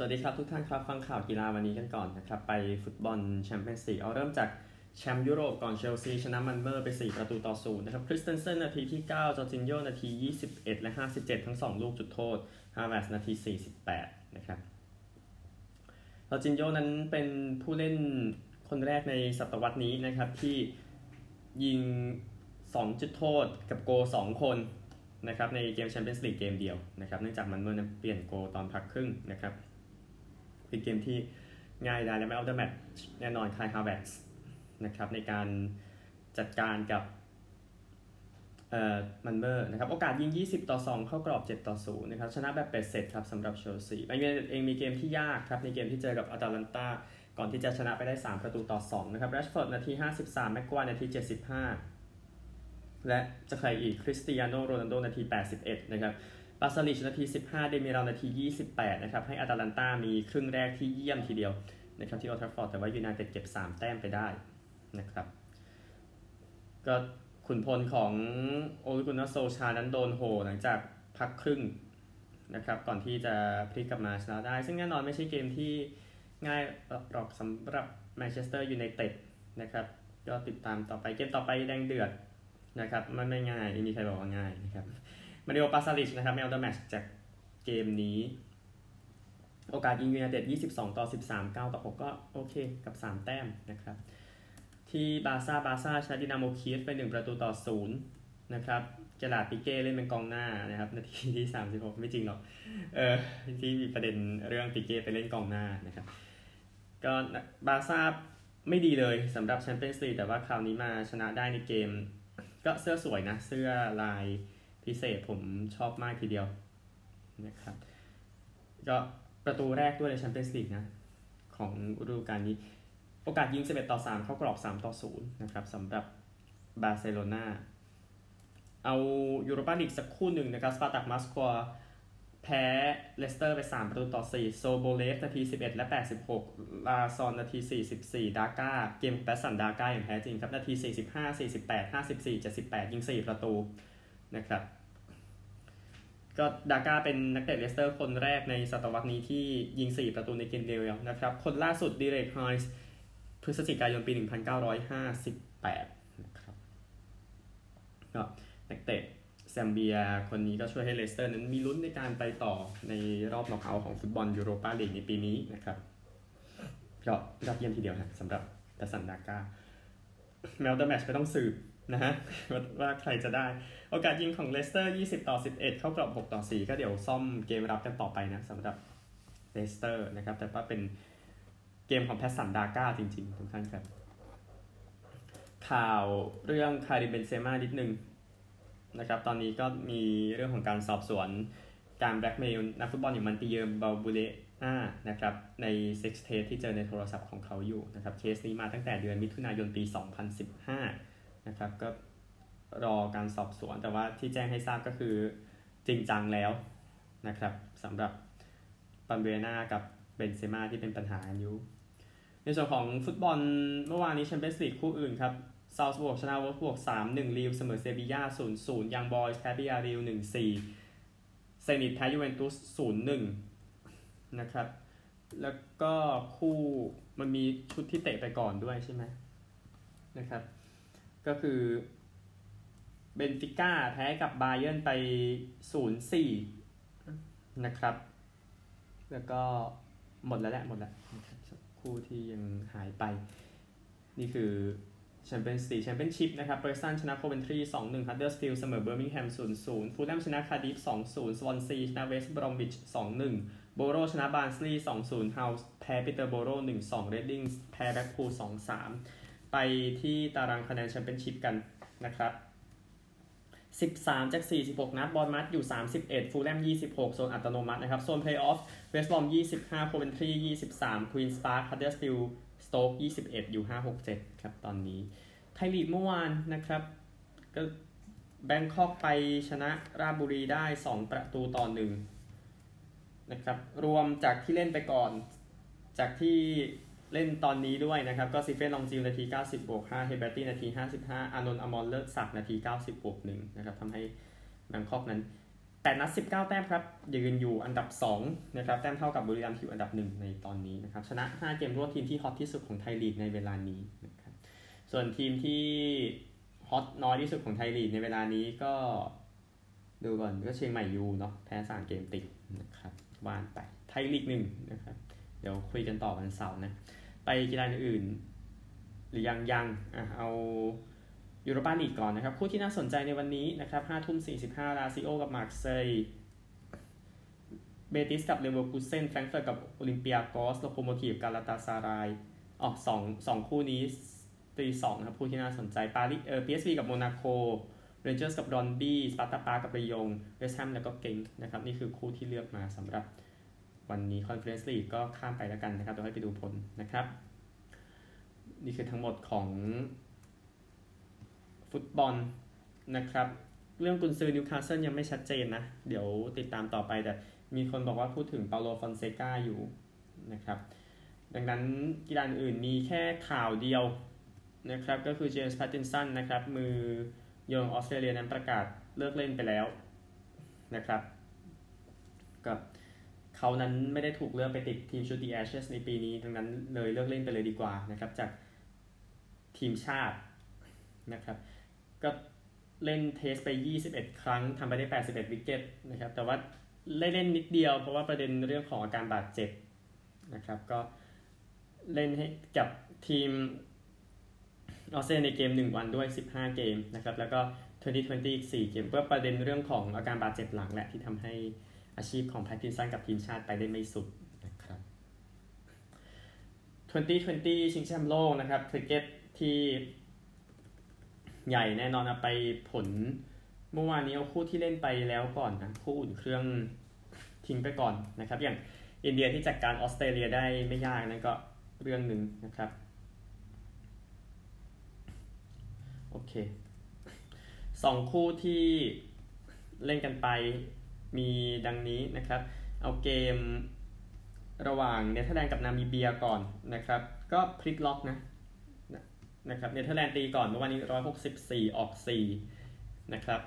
สวัสดีครับทุกท่านครับ ฟังข่าวกีฬาวันนี้กันก่อนนะครับ ไปฟุตบอลแชมเปี้ยนส์ลีกเอาเริ่มจากแชมป์ยุโรปก่อนเชลซีชนะมันเบอร์ไป 4 ประตูต่อศูนย์นะครับคริสเตนเซนนาทีที่ 9 จอร์จินโยนาที 21 และ 57 ทั้ง 2 ลูกจุดโทษฮาแวร์ตซ์นาที 48 นะครับจอร์จินโยนั้นเป็นผู้เล่นคนแรกในศตวรรษนี้นะครับที่ยิง 2 จุดโทษกับโกล 2 คนนะครับในเกมแชมเปี้ยนส์ลีกเกมเดียวนะครับเนื่องจากมันเมื่อนั้นเปลี่ยนโกลตอนพักครึ่งนะครับ เป็นเกมที่ง่ายไดายและ man of the match แน่นอนไคฮาแวร์ตซ์นะครับในการจัดการกับเอ่อมันเบอร์นะครับโอกาสยิง 20 ต่อ 2 เข้ากรอบ 7 ต่อ 0 นะครับ ชนะแบบเบ็ดเสร็จครับสำหรับเชลซีไอเองมีเกมที่ยากครับในเกมที่เจอกับอาตาลันตาก่อนที่จะชนะไปได้ 3 ประตูต่อ 2 นะครับแรชฟอร์ดนาที 53 แม็กไกวร์นาที 75 และจะใครอีกคริสเตียโนโรนัลโดนาที 81 นะครับ ปาซาลิชนาที 15 เดมิราลนาที 28 นะครับ ให้อาตาลันตามีครึ่งแรกที่เยี่ยมทีเดียวนะครับที่โอลด์แทรฟฟอร์ดแต่ว่ายูไนเต็ดเก็บ 3 แต้มไปได้นะครับ ก็ขุนพลของโอเลกุนนาร์โซลชานั้นโดนโห่หลังจากพักครึ่งนะครับก่อนที่จะพลิกกลับมาชนะได้ ซึ่งแน่นอนไม่ใช่เกมที่ง่ายหรอกสำหรับแมนเชสเตอร์ยูไนเต็ดนะครับก็ติดตามต่อไปเกมต่อไปแดงเดือดนะครับมันไม่ง่ายไม่มีใครบอกว่าง่ายนะครับ มาริโอปาซาลิชนะครับ man of the match จากเกมนี้ โอกาสยิงยูไนเต็ด22 ต่อ 13 9 ต่อ 6 ก็โอเคกับ 3 แต้มนะครับ ที่บาร์ซ่าบาร์ซ่าชนะดินาโมเคียฟไป 1 ประตูต่อ 0 นะครับเคราร์ดปิเก้เล่นเป็นกองหน้านะครับนาทีที่ 36 ไม่จริงหรอกเออที่มีประเด็นเรื่องปิเก้ไปเล่นกองหน้านะครับก็บาร์ซ่าไม่ดีเลยสำหรับแชมเปี้ยนส์ลีกแต่ว่าคราวนี้มาชนะได้ในเกม ก็เสื้อสวยนะ เสื้อลาย พิเศษผมชอบมากทีเดียวนะครับก็ประตูแรกด้วยในแชมเปี้ยนส์ลีกนะ ของฤดูกาลนี้ โอกาสยิง 11 ต่อ 3 เข้ากรอบ 3 ต่อ 0 นะครับสำหรับบาร์เซโลนาเอายูโรปาลีกสักคู่หนึ่งนะครับสปาร์ตักมอสควาแพ้เลสเตอร์ไป 3 ประตูต่อ 4 โซโบเลฟนาที 11 และ 86 ลาร์สสันนาที 44 ดาก้า เกมแพตสันดาก้าอย่างแท้จริงครับ นาที 45 48 54 78 ยิง 4 ประตูนะครับ ก็ดาก้าเป็นนักเตะเลสเตอร์คนแรกในศตวรรษนี้ที่ยิง 4 ประตูในเกมเดียวนะครับ คนล่าสุดดีเร็กไฮนส์พฤศจิกายนปี 1958 นะครับก็นักเตะแซมเบียคนนี้ก็ช่วยให้เลสเตอร์นั้นมีลุ้นในการไปต่อในรอบน็อกเอาท์ของฟุตบอลยูโรปาลีกในปีนี้นะครับก็ยอดเยี่ยมทีเดียวนะสำหรับแพตสันดาก้า man of the match ไม่ต้องสืบ นะฮะว่าใครจะได้ โอกาสยิงของเลสเตอร์ 20 ต่อ 11 เข้ากรอบ 6 ต่อ 4 ก็เดี๋ยวซ่อมเกมรับกันต่อไปนะสำหรับเลสเตอร์นะครับ แต่ว่าเป็นเกมของแพตสันดาก้าจริงๆทุกท่านครับ ข่าวเรื่องคาริเบนเซม่านิดนึงนะครับ ตอนนี้ก็มีเรื่องของการสอบสวนการแบล็กเมลนักฟุตบอลอย่างมันติเยอร์บาบูเลอานะครับ ใน sex tape ที่เจอในโทรศัพท์ของเขาอยู่นะครับ เคสนี้มาตั้งแต่เดือนมิถุนายนปี 2015 นะครับก็รอการสอบสวน แต่ว่าที่แจ้งให้ทราบก็คือจริงจังแล้วนะครับสำหรับวัลบูเอนากับเบนเซม่าที่เป็นปัญหาอยู่ ในส่วนของฟุตบอลเมื่อวานนี้แชมเปี้ยนส์ลีกคู่อื่นครับซัลซ์บวร์กชนะโวล์ฟสบวร์ก3 1ลีลล์เสมอเซบีย่า0 0ยังบอยส์แพ้บิยาร์เรอัล1 4เซนิตแพ้ยูเวนตุส0 1นะครับ แล้วก็คู่มันมีชุดที่เตะไปก่อนด้วยใช่ไหมนะครับ ก็คือเบนฟิก้าแพ้กับบาเยอร์นไป 0-4 นะครับ แล้วก็หมดแล้วแหละหมดแล้วคู่ที่ยังหายไป นี่คือแชมเปี้ยนส์ลีกแชมเปี้ยนชิพนะครับเปรสตันชนะโคเวนทรี2-1ฮัตเดอร์สฟิลด์เสมอเบอร์มิงแฮม0-0ฟูลแลมชนะคาร์ดิฟ2-0สวอนซีชนะเวสต์บรอมบิช2-1โบโรชนะบาร์นสลีย์2-0ฮัลล์แพ้ปีเตอร์โบโร1-2เรดดิ้งแพ้แบล็คพูล2-3 ไปที่ตารางคะแนนแชมเปี้ยนชิพกันนะครับ13 จาก 46 นัด บอร์นมัธอยู่ 31 ฟูลแลม 26 โซนอัตโนมัตินะครับ โซนเพลย์ออฟ เวสต์บรอม 25 โคเวนทรี 23 ควีนสปาร์คฮัตเดอร์สฟิลสโต๊ก21 อยู่ 5 6 7 ครับ ตอนนี้ ไทยลีกเมื่อวานนะครับ ก็แบงคอกไปชนะราชบุรีได้ 2 ประตูต่อ1นะครับ รวมจากที่เล่นไปก่อน จากที่ เล่นตอนนี้ด้วยนะครับ ก็ซิเฟนลองจิวนาที 90บวก5เฮแบร์ตี้นาที 55 อานนท์อมรเลิศศักดิ์นาที 90บวก1นะครับทำให้แบงคอกนั้น8 8นัด 19 แต้มครับยืนอยู่อันดับ 2 นะครับ แต้มเท่ากับบุรีรัมย์ที่อยู่อันดับ 1 ในตอนนี้นะครับ ชนะ 5 เกมรวดทีมที่ฮอตที่สุดของไทยลีกในเวลานี้นะครับส่วนทีมที่ฮอตน้อยที่สุดของไทยลีกในเวลานี้ก็ดูก่อนก็เชียงใหม่ยูเนาะแพ้สามเกมติดนะครับวานไปไทยลีกหนึ่งนะครับ เดี๋ยวคุยกันต่อวันเสาร์นะ ไปกีฬาอื่น หรือยังยังอะเอายูโรปาลีกก่อนนะครับ คู่ที่น่าสนใจในวันนี้นะครับ5ทุ่ม45ลาซิโอกับมาร์เซยเบติสกับเลเวอร์คูเซนแฟรงเฟิร์ตกับโอลิมเปียกอสโลโคโมทีฟกาลาตาซารายออกสองสองคู่นี้ตีสองครับ คู่ที่น่าสนใจปารีสเออ PSV กับโมนาโกเรนเจอร์สกับบรอนด์บี้สปาร์ตาปรากกับลียงเวสต์แฮมแล้วก็เกงค์นะครับ นี่คือคู่ที่เลือกมาสำหรับ วันนี้คอนเฟอเรนซ์ลีกก็ข้ามไปแล้วกันนะครับเดี๋ยวให้ไปดูผลนะครับ นี่คือทั้งหมดของฟุตบอลนะครับ เรื่องกุนซือนิวคาสเซิลยังไม่ชัดเจนนะ เดี๋ยวติดตามต่อไปแต่มีคนบอกว่าพูดถึงเปาโลฟอนเซกาอยู่นะครับ ดังนั้นกีฬาอื่นมีแค่ข่าวเดียวนะครับ ก็คือเจมส์แพตตินสันนะครับ มือโยนออสเตรเลียนั้นประกาศเลิกเล่นไปแล้วนะครับกับ เขานั้นไม่ได้ถูกเลือกไปติดทีมชูดีแอชเชสในปีนี้ดังนั้นเลยเลิกเล่นไปเลยดีกว่านะครับจากทีมชาตินะครับก็เล่นเทสไป 21 ครั้งทำไปได้ 81 วิกเก็ตนะครับแต่ว่าเล่นเล่นนิดเดียวเพราะว่าประเด็นเรื่องของอาการบาดเจ็บนะครับก็เล่นให้กับทีมออสเตรเลียในเกม 1 วันด้วย 15 เกมนะครับแล้วก็ 2020 อีก 4 เกมเพื่อประเด็นเรื่องของอาการบาดเจ็บหลังแหละที่ทำให้ อาชีพของแพทตินสันกับทีมชาติไปได้ไม่สุดนะครับ 2020 ชิงแชมป์โลกนะครับคริกเก็ตที่ใหญ่แน่นอนไปผลเมื่อวานนี้เอาคู่ที่เล่นไปแล้วก่อนนะคู่อุ่นเครื่องทิ้งไปก่อนนะครับ อย่างอินเดียที่จัดกการออสเตรเลียได้ไม่ยากนั่นก็เรื่องหนึ่งนะครับโอเคสองคู่ที่เล่นกันไป มีดังนี้นะครับ เอาเกมระหว่างเนเธอร์แลนด์กับนามิเบียก่อนนะครับ ก็พลิกล็อกนะนะครับเนเธอร์แลนด์ตีก่อนเมื่อวานนี้ 164 ออก 4 นะครับ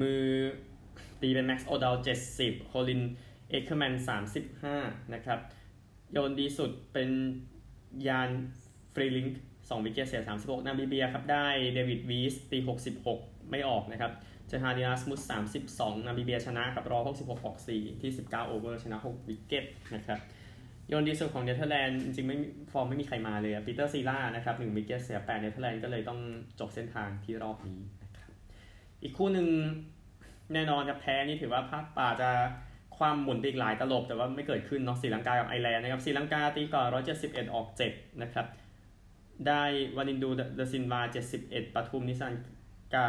มือตีเป็นแม็กซ์โอดาวด์70โคลินเอเคอร์แมน 35 นะครับ โยนดีสุดเป็นยานฟรีลิงค์2 wicket เสีย 36 นามิเบียครับ ได้เดวิดวีสตี 66 ไม่ออกนะครับ เกอร์ฮาร์ดอีราสมุส32 นามิเบียชนะครับรอ66ออก4ที่ 19 over ชนะ 6 wicket นะครับโยนดีสุดของเนเธอร์แลนด์จริงๆไม่ฟอร์มไม่มีใครมาเลยปีเตอร์ซีลาร์นะครับหนึ่ง wicket เสียแปดเนเธอร์แลนด์ก็เลยต้องจบเส้นทางที่รอบนี้นะครับอีกคู่หนึ่งแน่นอนครับแพ้นี่ถือว่าภาคป่าจะความหมุนไปอีกหลายตลบ แต่ว่าไม่เกิดขึ้นเนาะสีลังกากับไอร์แลนด์นะครับศรีลังกาตีก่อน171 ออก 7 นะครับ ได้วานินดูเดซิลวา 71ปทุมนิสสังกา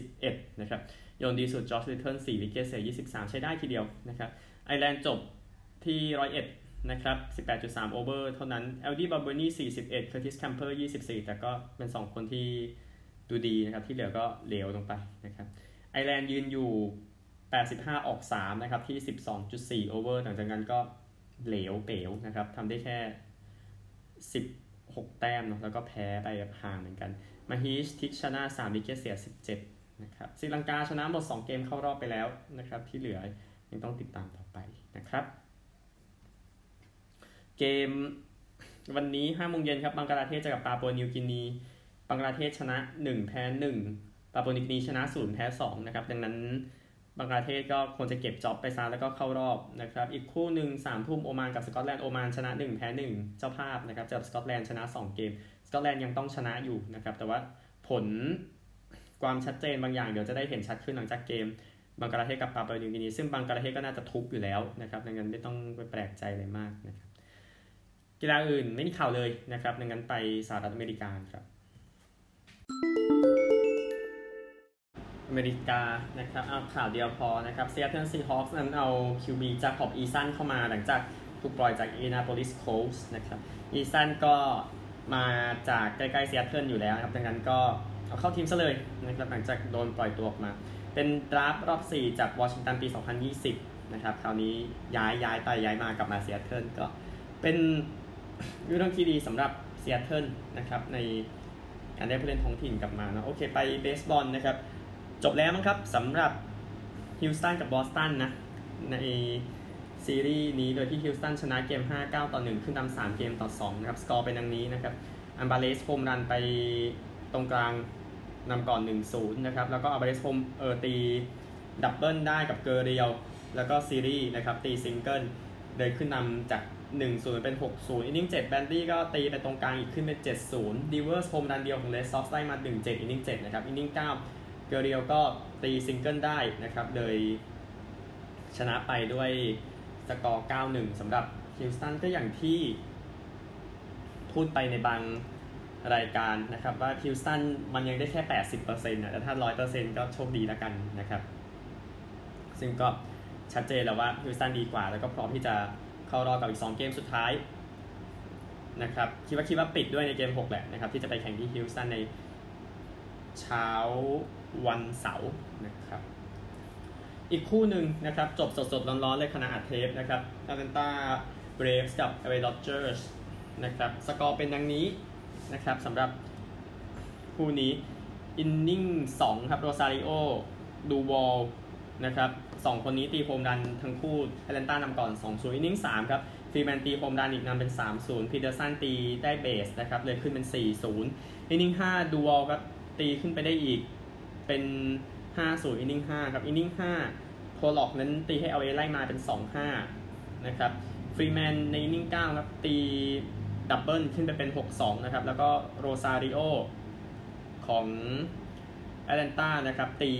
61 นะครับ โยนดีสุดจอชลิตเติล4 wicket เสีย23 ใช้ได้ทีเดียวนะครับ ไอร์แลนด์จบที่ 101 นะครับ 18.3 over เท่านั้นแอนดี้บัลเบอร์นี่41เคอร์ติสแคมเฟอร์24 แต่ก็เป็น 2 คนที่ดูดีนะครับ ที่เหลือก็เหลวลงไปนะครับ ไอร์แลนด์ยืนอยู่ 85 ออก 3 นะครับ ที่ 12.4 over หลังจากนั้นก็เหลวเป๋วนะครับทำได้แค่ 10 16แต้มเนาะแล้วก็แพ้ไปห่างเหมือนกัน มาฮีชทีคชานา3 wicket เสีย 17นะครับศรีลังกาชนะหมด 2 เกมเข้ารอบไปแล้วนะครับที่เหลือยังต้องติดตามต่อไปนะครับ เกมวันนี้5โมงเย็นครับบังกลาเทศจะกับปาปัวนิวกินีบังกลาเทศชนะ 1 แพ้ 1ปาปัวนิวกินีชนะ 0 แพ้ 2 นะครับ ดังนั้น บังกลาเทศก็ควรจะเก็บจ็อบไปซะแล้วก็เข้ารอบนะครับ อีกคู่หนึ่ง3ทุ่มโอมานกับสกอตแลนด์โอมานชนะ1แพ้1เจ้าภาพนะครับจับสกอตแลนด์ชนะ 2 เกม สกอตแลนด์ยังต้องชนะอยู่นะครับ แต่ว่าผลความชัดเจนบางอย่างเดี๋ยวจะได้เห็นชัดขึ้นหลังจากเกมบังกลาเทศกับปาปัวนิวกินีซึ่งบังกลาเทศก็น่าจะทุบอยู่แล้วนะครับดังนั้นไม่ต้องไปแปลกใจอะไรมากนะครับกีฬาอื่นไม่มีข่าวเลยนะครับดังนั้นไปสหรัฐอเมริกาครับ อเมริกานะครับเอาข่าวเดียวพอนะครับเซียเทิลซีฮอคส์นั้นเอา QB เจค็อบอีซันเข้ามาหลังจากถูกปล่อยจากอินเดียนาโปลิสโคลต์สนะครับอีซันก็มาจากใกล้ๆเซียเทิลอยู่แล้วครับดังนั้นก็เอาเข้าทีมซะเลยนะครับหลังจากโดนปล่อยตัวออกมา เป็น draft รอบ 4 จากวอชิงตันปี 2020 นะครับคราวนี้ย้ายย้ายไปย้ายมากลับมาเซียเทิลก็เป็นเรื่องที่ดีสำหรับเซียเทิลนะครับในการได้ผู้เล่นท้องถิ่นกลับมานะโอเคไปเบสบอลนะครับ จบแล้วมั้งครับสำหรับฮิวสตันกับบอสตันนะในซีรีส์นี้โดยที่ฮิวสตันชนะเกม 5-9 ต่อ 1 ขึ้นนำ3เกมต่อ2นะครับ สกอร์เป็นดังนี้นะครับ อัลวาเรซ home run ไปตรงกลางนำก่อน 1-0 นะครับ แล้วก็อัลวาเรซ home เออตี double ได้กับเกอร์เรียล แล้วก็ซีรีส์นะครับ ตีซิงเกิลเลยขึ้นนำจาก 1-0 เป็น 6-0 inning 7แบรนท์ลีย์ก็ตีไปตรงกลางอีกขึ้นเป็น 7-0ดีเวอร์ส home run เดียวของเรดซ็อกซ์ได้มา 1-7 inning 7นะครับ inning 9 เกอร์เรียลก็ตีซิงเกิลได้นะครับ โดยชนะไปด้วยสกอร์ 9-1สำหรับฮิวสตันก็อย่างที่พูดไปในบางรายการนะครับ ว่าฮิลสตันมันยังได้แค่ 80%นะแต่ถ้า 100%ก็โชคดีแล้วกันนะครับ ซึ่งก็ชัดเจนแล้วว่าฮิลสตันดีกว่า แล้วก็พร้อมที่จะเข้ารอบกับอีก 2 เกมสุดท้ายนะครับคิดว่าคิดว่าปิดด้วยในเกม 6 แหละนะครับ ที่จะไปแข่งที่ฮิลสตันในเช้า วันเสาร์นะครับอีกคู่หนึ่งนะครับ จบสดๆ ร้อนๆ เลยขณะอัดเทปนะครับอาร์เ n นตาเบรฟส์กับเอเวอร์ดเจอร์สนะครับสกอร์เป็นดังนี้นะครับสำหรับคู่นี้ inning 2ครับโรซาริโอดูวอลนะครับสองคนนี้ตี home run ทั้งคู่แอตแลนตานำก่อน2 0 inning 3ครับฟรีแมนตี home run อีกนำเป็น 3 0พีเดอร์สันตีได้ base นะครับเลยขึ้นเป็น 4 0 inning 5ดูวอลครับตีขึ้นไปได้อีก เป็น 5 0 inning 5ครับ inning 5โพล็อกนั้นตีให้ LA ไล่มาเป็น 2 5 นะครับฟรีแมนใน inning 9ครับ ตี double ขึ้นไปเป็น 6-2 นะครับ แล้วก็โรซาริโอของแอตแลนตานะครับ ตี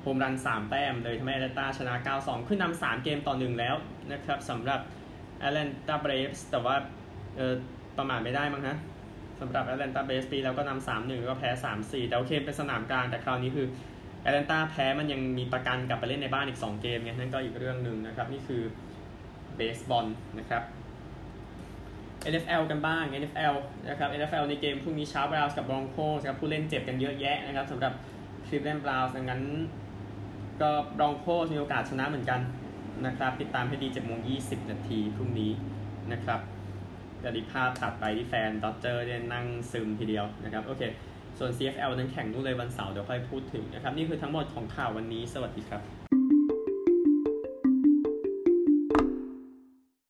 โฮมรัน 3 แต้มเลยทำให้แอตแลนตาชนะ 9-2 ขึ้นนำ3 เกมต่อ 1 แล้วนะครับสำหรับแอตแลนตาเบรฟส์แต่ว่าเออประมาทไม่ได้มั้งฮะ สำหรับแอตแลนตาเบรฟส์ปีแล้วก็นำ3-1ก็แพ้3-4แต่โอเคเป็นสนามกลางแต่คราวนี้คือแอตแลนตาแพ้มันยังมีประกันกลับไปเล่นในบ้านอีก 2 เกมไงนั่นก็อีกเรื่องหนึ่งนะครับ นี่คือเบสบอลนะครับ NFL กันบ้าง NFL นะครับ NFL ในเกมพรุ่งนี้เช้าบราวส์กับบรองโคสครับผู้เล่นเจ็บกันเยอะแยะนะครับสำหรับคลิปเล่นบราวส์ดังนั้น ก็บรองโคสมีโอกาสชนะเหมือนกันนะครับ ติดตามให้ดี7โมง20นาทีพรุ่งนี้นะครับ จะดีภาพตัดไปที่แฟนดอจเจอร์เนี่ยนั่งซึมทีเดียวนะครับโอเค ส่วน CFL นั้นแข่งนู่นเลยวันเสาร์เดี๋ยวค่อยพูดถึงนะครับ นี่คือทั้งหมดของข่าววันนี้สวัสดีครับ